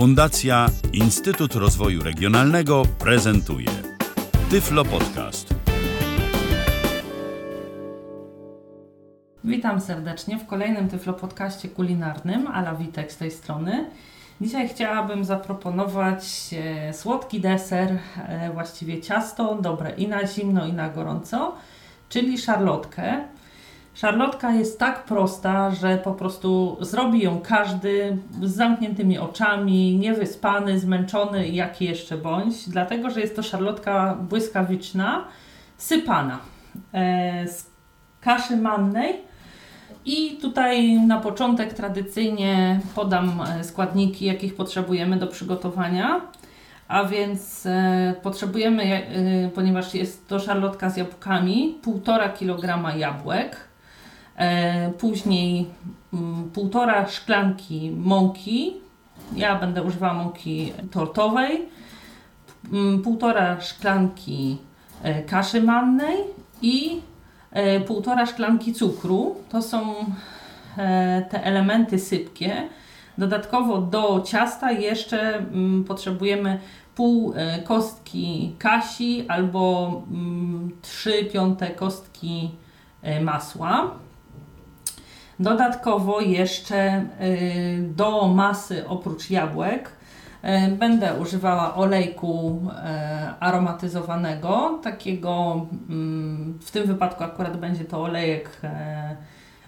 Fundacja Instytut Rozwoju Regionalnego prezentuje Tyflo Podcast. Witam serdecznie w kolejnym Tyflo Podcaście kulinarnym, Ala Witek z tej strony. Dzisiaj chciałabym zaproponować e, słodki deser, e, właściwie ciasto, dobre i na zimno i na gorąco, czyli szarlotkę. Szarlotka jest tak prosta, że po prostu zrobi ją każdy z zamkniętymi oczami, niewyspany, zmęczony, jaki jeszcze bądź, dlatego że jest to szarlotka błyskawiczna, sypana e, z kaszy mannej. I tutaj na początek tradycyjnie podam e, składniki, jakich potrzebujemy do przygotowania. A więc e, potrzebujemy, e, ponieważ jest to szarlotka z jabłkami, 1,5 kg jabłek, później mm, półtora szklanki mąki. Ja będę używała mąki tortowej. Mm, półtora szklanki e, kaszy mannej i e, półtora szklanki cukru. To są te elementy sypkie. Dodatkowo do ciasta jeszcze mm, potrzebujemy pół kostki kasi albo trzy piąte kostki masła. Dodatkowo jeszcze y, do masy oprócz jabłek y, będę używała olejku y, aromatyzowanego, takiego mm, w tym wypadku akurat będzie to olejek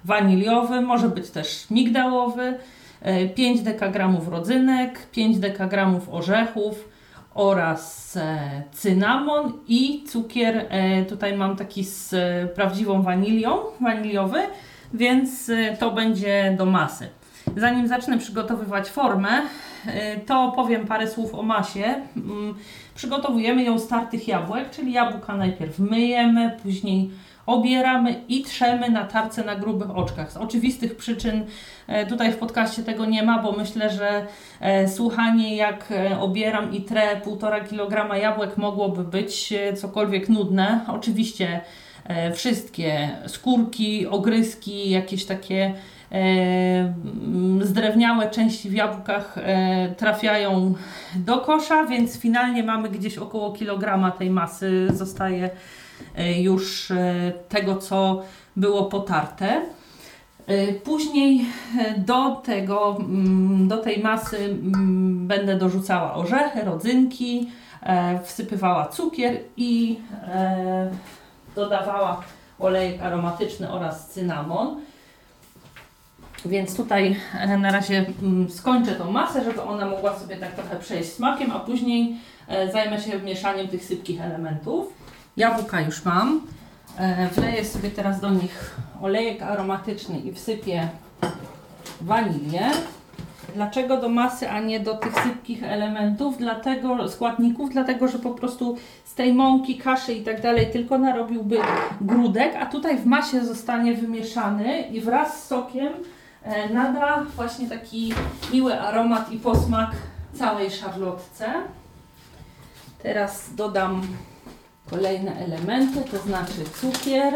waniliowy, może być też migdałowy, 5 dekagramów rodzynek, 5 dekagramów orzechów oraz cynamon i cukier, tutaj mam taki z prawdziwą wanilią, waniliowy, więc y, to będzie do masy. Zanim zacznę przygotowywać formę, y, to powiem parę słów o masie. Mm, przygotowujemy ją z tartych jabłek, czyli jabłka najpierw myjemy, później obieramy i trzemy na tarce na grubych oczkach. Z oczywistych przyczyn e, tutaj w podcaście tego nie ma, bo myślę, że e, słuchanie jak e, obieram i trę 1,5 kg jabłek mogłoby być cokolwiek nudne. Oczywiście wszystkie skórki, ogryski, jakieś takie e, zdrewniałe części w jabłkach e, trafiają do kosza, więc finalnie mamy gdzieś około kilograma tej masy, zostaje już tego, co było potarte. Później do, tego, mm, do tej masy mm, będę dorzucała orzechy, rodzynki, wsypywała cukier i dodawała olejek aromatyczny oraz cynamon. Więc tutaj e, na razie mm, skończę tą masę, żeby ona mogła sobie tak trochę przejść smakiem, a później e, zajmę się mieszaniem tych sypkich elementów. Jabłka już mam. E, wleję sobie teraz do nich olejek aromatyczny i wsypię wanilię. Dlaczego do masy, a nie do tych sypkich elementów, dlatego składników? Dlatego, że po prostu z tej mąki, kaszy i tak dalej tylko narobiłby grudek, a tutaj w masie zostanie wymieszany i wraz z sokiem e, nada właśnie taki miły aromat i posmak całej szarlotce. Teraz dodam kolejne elementy, to znaczy cukier.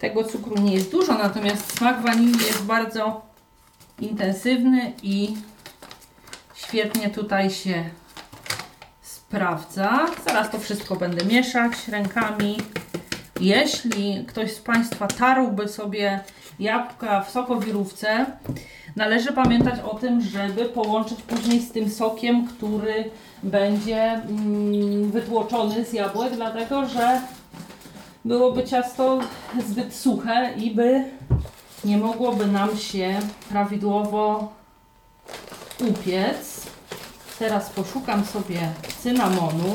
Tego cukru nie jest dużo, natomiast smak wanilii jest bardzo intensywny i świetnie tutaj się sprawdza. Zaraz to wszystko będę mieszać rękami. Jeśli ktoś z Państwa tarłby sobie jabłka w sokowirówce, należy pamiętać o tym, żeby połączyć później z tym sokiem, który będzie mm, wytłoczony z jabłek, dlatego że byłoby ciasto zbyt suche i by nie mogłoby nam się prawidłowo upiec. Teraz poszukam sobie cynamonu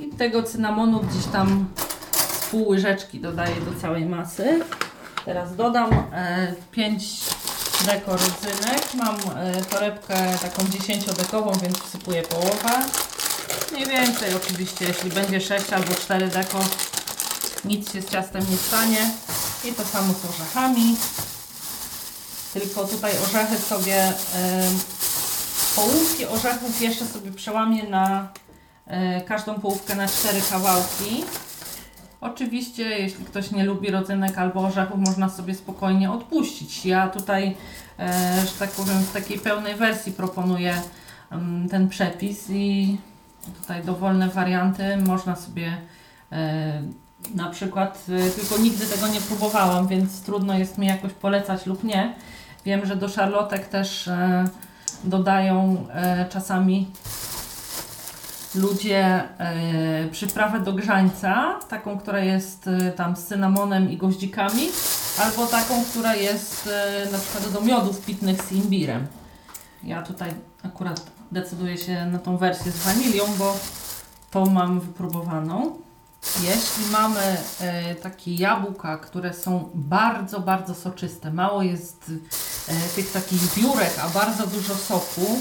i tego cynamonu gdzieś tam z pół łyżeczki dodaję do całej masy. Teraz dodam e, 5 deko rodzynek. Mam e, torebkę taką 10-dekową, więc wsypuję połowę. Mniej więcej oczywiście, jeśli będzie 6 albo 4 deko, nic się z ciastem nie stanie. I to samo z orzechami. Tylko tutaj orzechy sobie, połówki orzechów jeszcze sobie przełamię na e, każdą połówkę na cztery kawałki. Oczywiście, jeśli ktoś nie lubi rodzynek albo orzechów, można sobie spokojnie odpuścić. Ja tutaj, e, że tak powiem, w takiej pełnej wersji proponuję ten przepis i tutaj dowolne warianty można sobie e, na przykład, e, tylko nigdy tego nie próbowałam, więc trudno jest mi jakoś polecać lub nie. Wiem, że do szarlotek też e, dodają e, czasami ludzie e, przyprawę do grzańca, taką, która jest tam z cynamonem i goździkami, albo taką, która jest na przykład do miodów pitnych z imbirem. Ja tutaj akurat decyduję się na tą wersję z wanilią, bo tą mam wypróbowaną. Jeśli mamy e, takie jabłka, które są bardzo, bardzo soczyste, mało jest e, tych takich biurek, a bardzo dużo soku,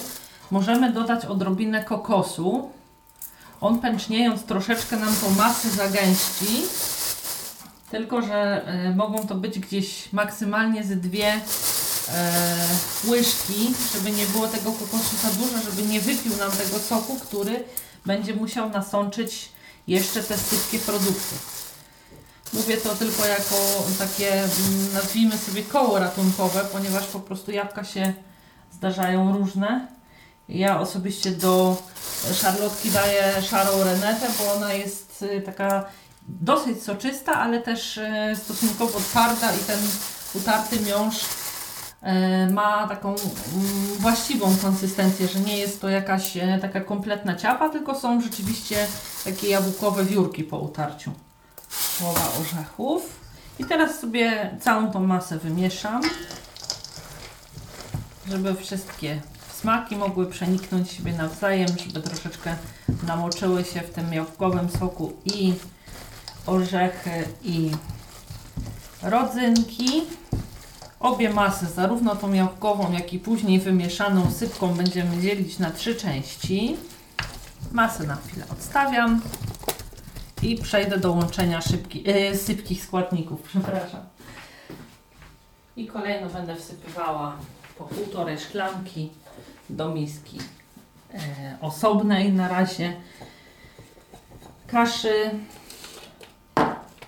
możemy dodać odrobinę kokosu. On pęczniejąc troszeczkę nam tą masę zagęści, tylko że e, mogą to być gdzieś maksymalnie ze dwie e, łyżki, żeby nie było tego kokosu za dużo, żeby nie wypił nam tego soku, który będzie musiał nasączyć jeszcze te sypkie produkty. Mówię to tylko jako takie, mm, nazwijmy sobie koło ratunkowe, ponieważ po prostu jabłka się zdarzają różne. Ja osobiście do szarlotki daję szarą renetę, bo ona jest y, taka dosyć soczysta, ale też y, stosunkowo twarda i ten utarty miąższ ma taką mm, właściwą konsystencję, że nie jest to jakaś e, taka kompletna ciapa, tylko są rzeczywiście takie jabłkowe wiórki po utarciu. Połowa orzechów. I teraz sobie całą tą masę wymieszam, żeby wszystkie smaki mogły przeniknąć siebie nawzajem, żeby troszeczkę namoczyły się w tym jabłkowym soku i orzechy i rodzynki. Obie masy, zarówno tą jabłkową, jak i później wymieszaną sypką będziemy dzielić na trzy części. Masę na chwilę odstawiam i przejdę do łączenia szybki, yy, sypkich składników, przepraszam. I kolejno będę wsypywała po półtorej szklanki do miski e, osobnej na razie kaszy,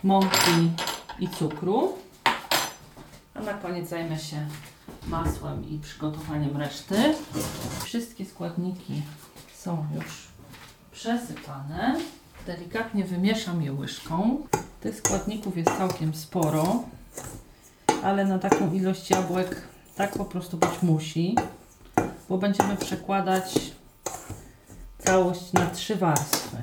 mąki i cukru. A na koniec zajmę się masłem i przygotowaniem reszty. Wszystkie składniki są już przesypane. Delikatnie wymieszam je łyżką. Tych składników jest całkiem sporo, ale na taką ilość jabłek tak po prostu być musi, bo będziemy przekładać całość na trzy warstwy.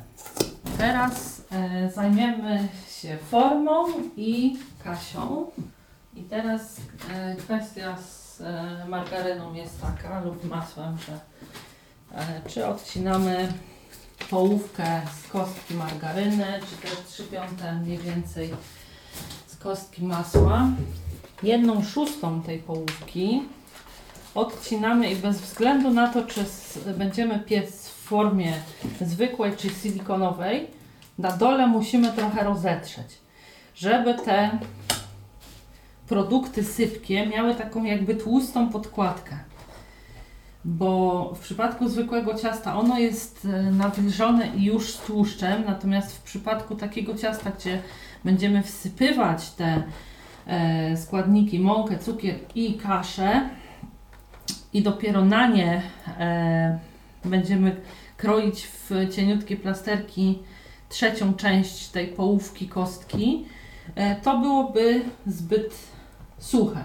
Teraz e, zajmiemy się formą i kasią. I teraz e, kwestia z e, margaryną jest taka, lub masłem, że e, czy odcinamy połówkę z kostki margaryny, czy też 3 piąte mniej więcej z kostki masła. Jedną szóstą tej połówki odcinamy i bez względu na to, czy będziemy piec w formie zwykłej czy silikonowej, na dole musimy trochę rozetrzeć, żeby te produkty sypkie miały taką jakby tłustą podkładkę. Bo w przypadku zwykłego ciasta ono jest e, nawilżone i już z tłuszczem, natomiast w przypadku takiego ciasta, gdzie będziemy wsypywać te e, składniki, mąkę, cukier i kaszę i dopiero na nie e, będziemy kroić w cieniutkie plasterki trzecią część tej połówki kostki, to byłoby zbyt suche.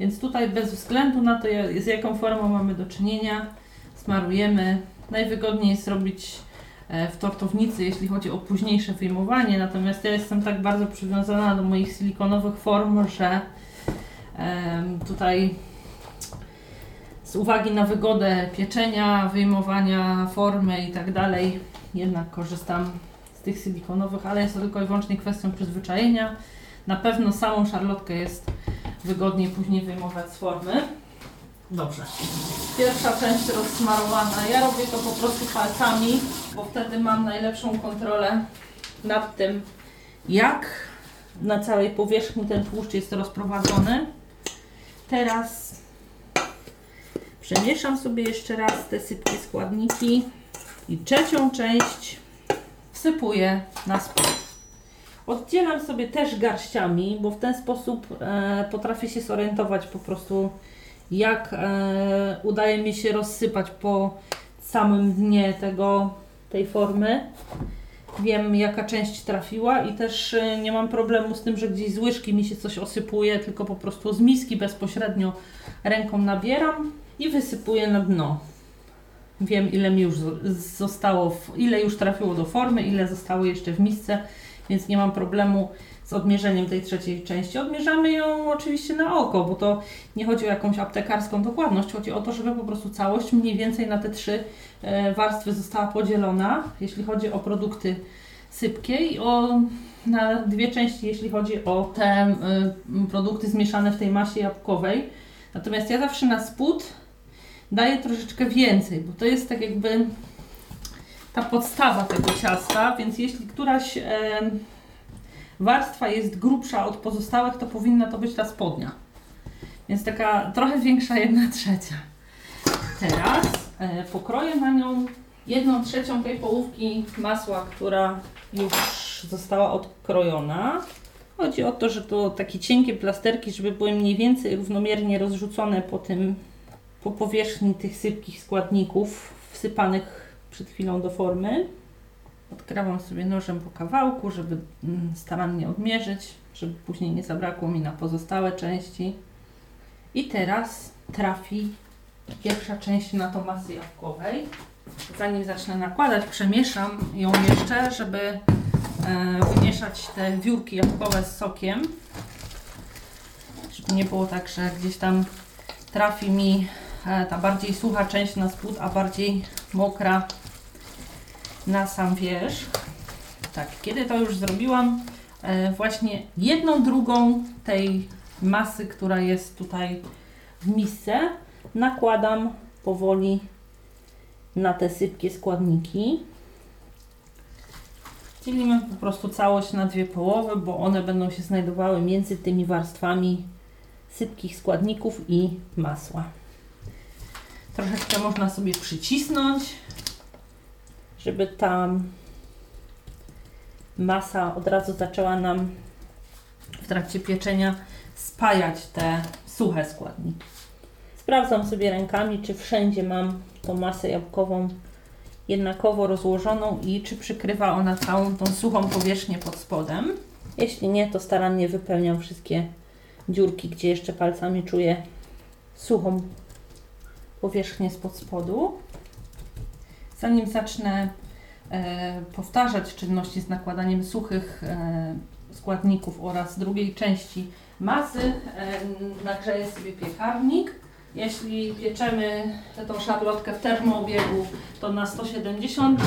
Więc tutaj bez względu na to, z jaką formą mamy do czynienia, smarujemy. Najwygodniej jest robić e, w tortownicy, jeśli chodzi o późniejsze wyjmowanie, natomiast ja jestem tak bardzo przywiązana do moich silikonowych form, że tutaj z uwagi na wygodę pieczenia, wyjmowania formy i tak dalej, jednak korzystam z tych silikonowych, ale jest to tylko i wyłącznie kwestią przyzwyczajenia. Na pewno samą szarlotkę jest wygodniej później wyjmować z formy. Dobrze. Pierwsza część rozsmarowana. Ja robię to po prostu palcami, bo wtedy mam najlepszą kontrolę nad tym, jak na całej powierzchni ten tłuszcz jest rozprowadzony. Teraz przemieszam sobie jeszcze raz te sypkie składniki i trzecią część wsypuję na spód. Oddzielam sobie też garściami, bo w ten sposób e, potrafię się zorientować po prostu, jak e, udaje mi się rozsypać po samym dnie tego, tej formy. Wiem jaka część trafiła i też y, nie mam problemu z tym, że gdzieś z łyżki mi się coś osypuje, tylko po prostu z miski bezpośrednio ręką nabieram i wysypuję na dno. Wiem ile mi już zo- zostało, w, ile już trafiło do formy, ile zostało jeszcze w misce, więc nie mam problemu z odmierzeniem tej trzeciej części. Odmierzamy ją oczywiście na oko, bo to nie chodzi o jakąś aptekarską dokładność, chodzi o to, żeby po prostu całość mniej więcej na te trzy e, warstwy została podzielona, jeśli chodzi o produkty sypkie i o na dwie części, jeśli chodzi o te e, produkty zmieszane w tej masie jabłkowej. Natomiast ja zawsze na spód daję troszeczkę więcej, bo to jest tak jakby ta podstawa tego ciasta, więc jeśli któraś e, warstwa jest grubsza od pozostałych, to powinna to być ta spodnia. Więc taka trochę większa jedna trzecia. Teraz e, pokroję na nią jedną trzecią tej połówki masła, która już została odkrojona. Chodzi o to, że to takie cienkie plasterki, żeby były mniej więcej równomiernie rozrzucone po tym, po powierzchni tych sypkich składników wsypanych przed chwilą do formy. Odkrawam sobie nożem po kawałku, żeby mm, starannie odmierzyć, żeby później nie zabrakło mi na pozostałe części. I teraz trafi pierwsza część na to masy jabłkowej. Zanim zacznę nakładać, przemieszam ją jeszcze, żeby e, wymieszać te wiórki jabłkowe z sokiem. Żeby nie było tak, że gdzieś tam trafi mi e, ta bardziej sucha część na spód, a bardziej mokra na sam wierzch. Tak, kiedy to już zrobiłam, e, właśnie jedną drugą tej masy, która jest tutaj w misce, nakładam powoli na te sypkie składniki. Dzielimy po prostu całość na dwie połowy, bo one będą się znajdowały między tymi warstwami sypkich składników i masła. Troszeczkę można sobie przycisnąć, żeby ta masa od razu zaczęła nam w trakcie pieczenia spajać te suche składniki. Sprawdzam sobie rękami, czy wszędzie mam tą masę jabłkową jednakowo rozłożoną i czy przykrywa ona całą tą suchą powierzchnię pod spodem. Jeśli nie, to starannie wypełniam wszystkie dziurki, gdzie jeszcze palcami czuję suchą powierzchnię spod spodu. Zanim zacznę e, powtarzać czynności z nakładaniem suchych e, składników oraz drugiej części masy, e, nagrzeję sobie piekarnik. Jeśli pieczemy tą szarlotkę w termoobiegu, to na 170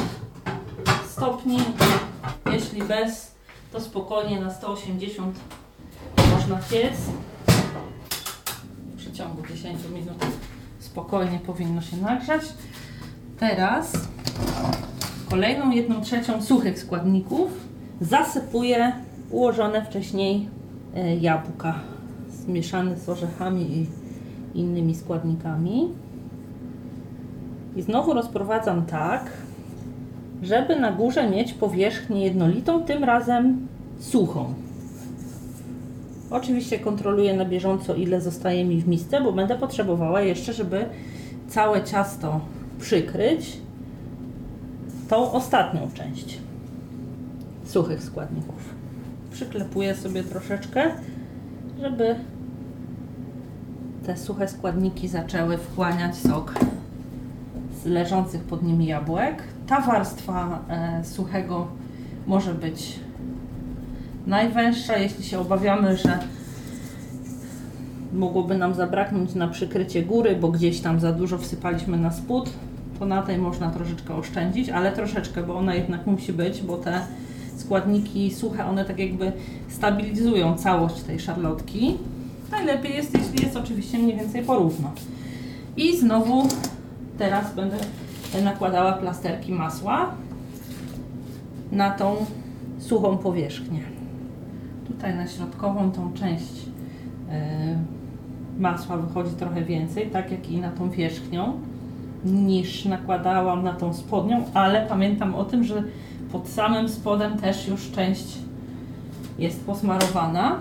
stopni. Jeśli bez, to spokojnie na 180 można piec. W przeciągu 10 minut spokojnie powinno się nagrzać. Teraz kolejną jedną trzecią suchych składników zasypuję ułożone wcześniej e, jabłka zmieszane z orzechami i innymi składnikami. I znowu rozprowadzam tak, żeby na górze mieć powierzchnię jednolitą, tym razem suchą. Oczywiście kontroluję na bieżąco, ile zostaje mi w misce, bo będę potrzebowała jeszcze, żeby całe ciasto przykryć tą ostatnią część suchych składników. Przyklepuję sobie troszeczkę, żeby te suche składniki zaczęły wchłaniać sok z leżących pod nimi jabłek. Ta warstwa e, suchego może być najwęższa, jeśli się obawiamy, że mogłoby nam zabraknąć na przykrycie góry, bo gdzieś tam za dużo wsypaliśmy na spód, to na tej można troszeczkę oszczędzić, ale troszeczkę, bo ona jednak musi być, bo te składniki suche, one tak jakby stabilizują całość tej szarlotki. Najlepiej jest, jeśli jest oczywiście mniej więcej porówno. I znowu teraz będę nakładała plasterki masła na tą suchą powierzchnię. Tutaj na środkową tą część e, masła wychodzi trochę więcej, tak jak i na tą wierzchnią, niż nakładałam na tą spodnią, ale pamiętam o tym, że pod samym spodem też już część jest posmarowana.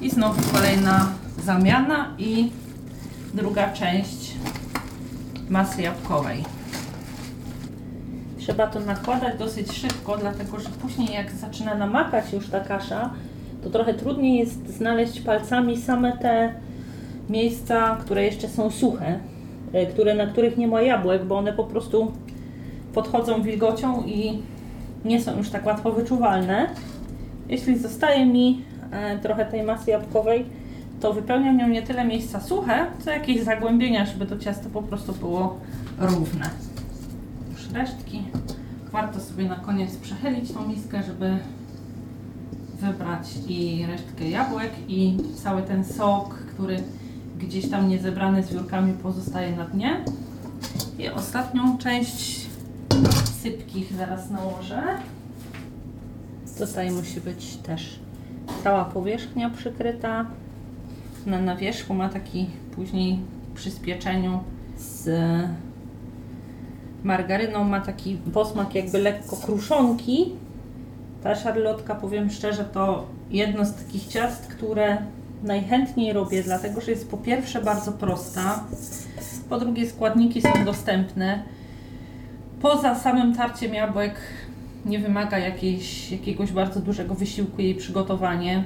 I znowu kolejna zamiana i druga część masy jabłkowej. Trzeba to nakładać dosyć szybko, dlatego że później jak zaczyna namakać już ta kasza, to trochę trudniej jest znaleźć palcami same te miejsca, które jeszcze są suche, które, na których nie ma jabłek, bo one po prostu podchodzą wilgocią i nie są już tak łatwo wyczuwalne. Jeśli zostaje mi e, trochę tej masy jabłkowej, to wypełniam nią nie tyle miejsca suche, co jakieś zagłębienia, żeby to ciasto po prostu było równe. Już resztki. Warto sobie na koniec przechylić tą miskę, żeby wybrać i resztkę jabłek i cały ten sok, który gdzieś tam niezebrany z wiórkami pozostaje na dnie. I ostatnią część sypki zaraz nałożę. Tutaj musi być też cała powierzchnia przykryta. Na, na wierzchu ma taki później przy spieczeniu z margaryną ma taki posmak jakby lekko kruszonki. Ta szarlotka, powiem szczerze, to jedno z takich ciast, które najchętniej robię, dlatego że jest po pierwsze bardzo prosta, po drugie składniki są dostępne. Poza samym tarciem jabłek nie wymaga jakiejś, jakiegoś bardzo dużego wysiłku jej przygotowanie.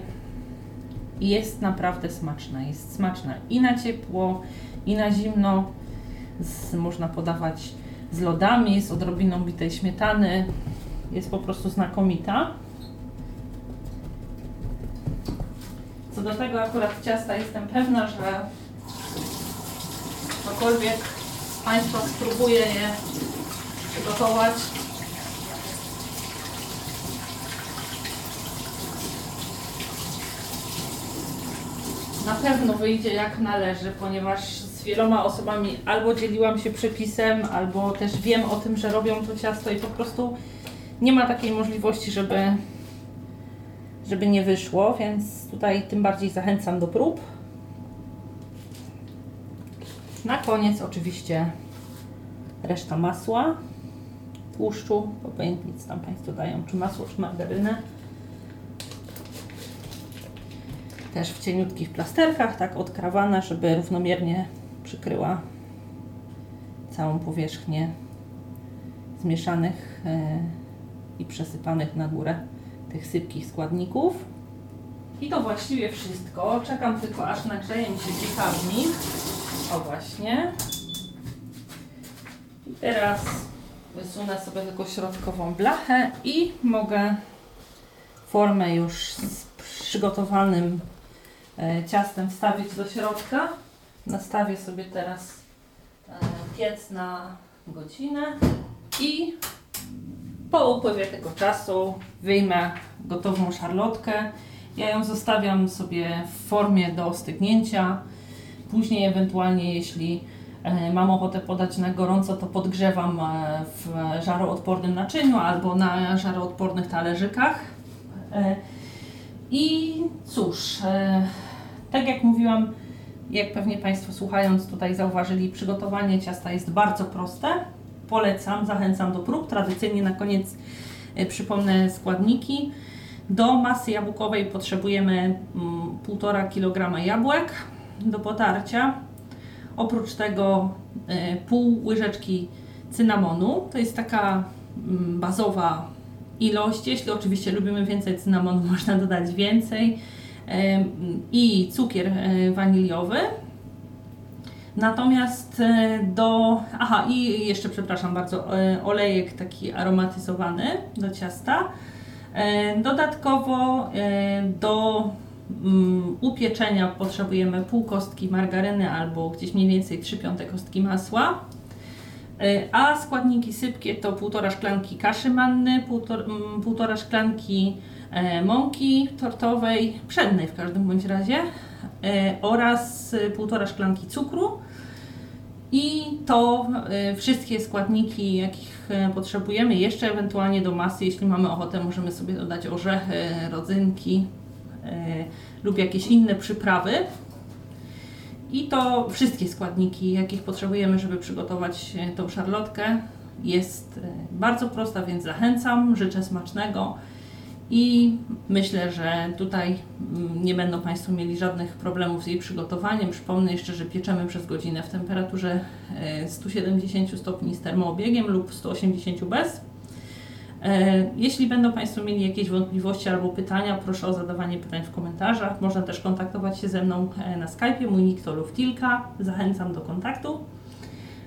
I jest naprawdę smaczna. Jest smaczna i na ciepło, i na zimno. Z, można podawać z lodami, z odrobiną bitej śmietany. Jest po prostu znakomita. Do tego akurat ciasta jestem pewna, że ktokolwiek z Państwa spróbuje je przygotować, na pewno wyjdzie jak należy, ponieważ z wieloma osobami albo dzieliłam się przepisem, albo też wiem o tym, że robią to ciasto i po prostu nie ma takiej możliwości, żeby, żeby nie wyszło, więc tutaj tym bardziej zachęcam do prób. Na koniec oczywiście reszta masła, tłuszczu, obojętnie co tam Państwo dają, czy masło, czy margarynę. Też w cieniutkich plasterkach, tak odkrawana, żeby równomiernie przykryła całą powierzchnię zmieszanych e, i przesypanych na górę tych sypkich składników. I to właściwie wszystko. Czekam tylko aż nagrzeje mi się piekarnik. O właśnie. I teraz wysunę sobie tylko środkową blachę i mogę formę już z przygotowanym e, ciastem wstawić do środka. Nastawię sobie teraz e, piec na godzinę i po upływie tego czasu wyjmę gotową szarlotkę. Ja ją zostawiam sobie w formie do stygnięcia. Później ewentualnie jeśli e, mam ochotę podać na gorąco, to podgrzewam e, w żaroodpornym naczyniu albo na żaroodpornych talerzykach. E, I cóż, tak jak mówiłam, jak pewnie Państwo słuchając tutaj zauważyli, przygotowanie ciasta jest bardzo proste. Polecam, zachęcam do prób. Tradycyjnie na koniec przypomnę składniki. Do masy jabłkowej potrzebujemy mm, 1,5 kg jabłek do potarcia. Oprócz tego y, pół łyżeczki cynamonu. To jest taka mm, bazowa ilość. Jeśli oczywiście lubimy więcej cynamonu, można dodać więcej. Y, I cukier waniliowy. Natomiast do. Aha, i jeszcze przepraszam bardzo, olejek taki aromatyzowany do ciasta. Dodatkowo do mm, upieczenia potrzebujemy pół kostki margaryny albo gdzieś mniej więcej 3 piąte kostki masła. A składniki sypkie to półtora szklanki kaszy manny, półtora szklanki mąki tortowej, pszennej w każdym bądź razie oraz półtora szklanki cukru. I to y, wszystkie składniki, jakich potrzebujemy, jeszcze ewentualnie do masy, jeśli mamy ochotę, możemy sobie dodać orzechy, rodzynki lub jakieś inne przyprawy. I to wszystkie składniki, jakich potrzebujemy, żeby przygotować tą szarlotkę. Jest bardzo prosta, więc zachęcam. Życzę smacznego I myślę, że tutaj mm, nie będą Państwo mieli żadnych problemów z jej przygotowaniem. Przypomnę jeszcze, że pieczemy przez godzinę w temperaturze e, 170 stopni z termoobiegiem lub 180 bez. E, Jeśli będą Państwo mieli jakieś wątpliwości albo pytania, proszę o zadawanie pytań w komentarzach. Można też kontaktować się ze mną e, na Skype'ie. Mój nick to Luftilka. Zachęcam do kontaktu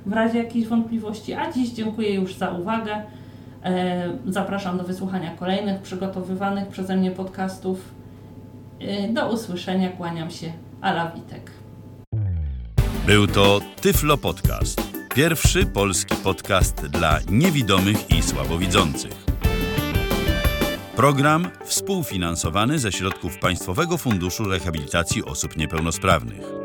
w razie jakichś wątpliwości. A dziś dziękuję już za uwagę. E, Zapraszam do wysłuchania kolejnych przygotowywanych przeze mnie podcastów. E, Do usłyszenia, kłaniam się. Ala Witek. Był to Tyflo Podcast. Pierwszy polski podcast dla niewidomych i słabowidzących. Program współfinansowany ze środków Państwowego Funduszu Rehabilitacji Osób Niepełnosprawnych.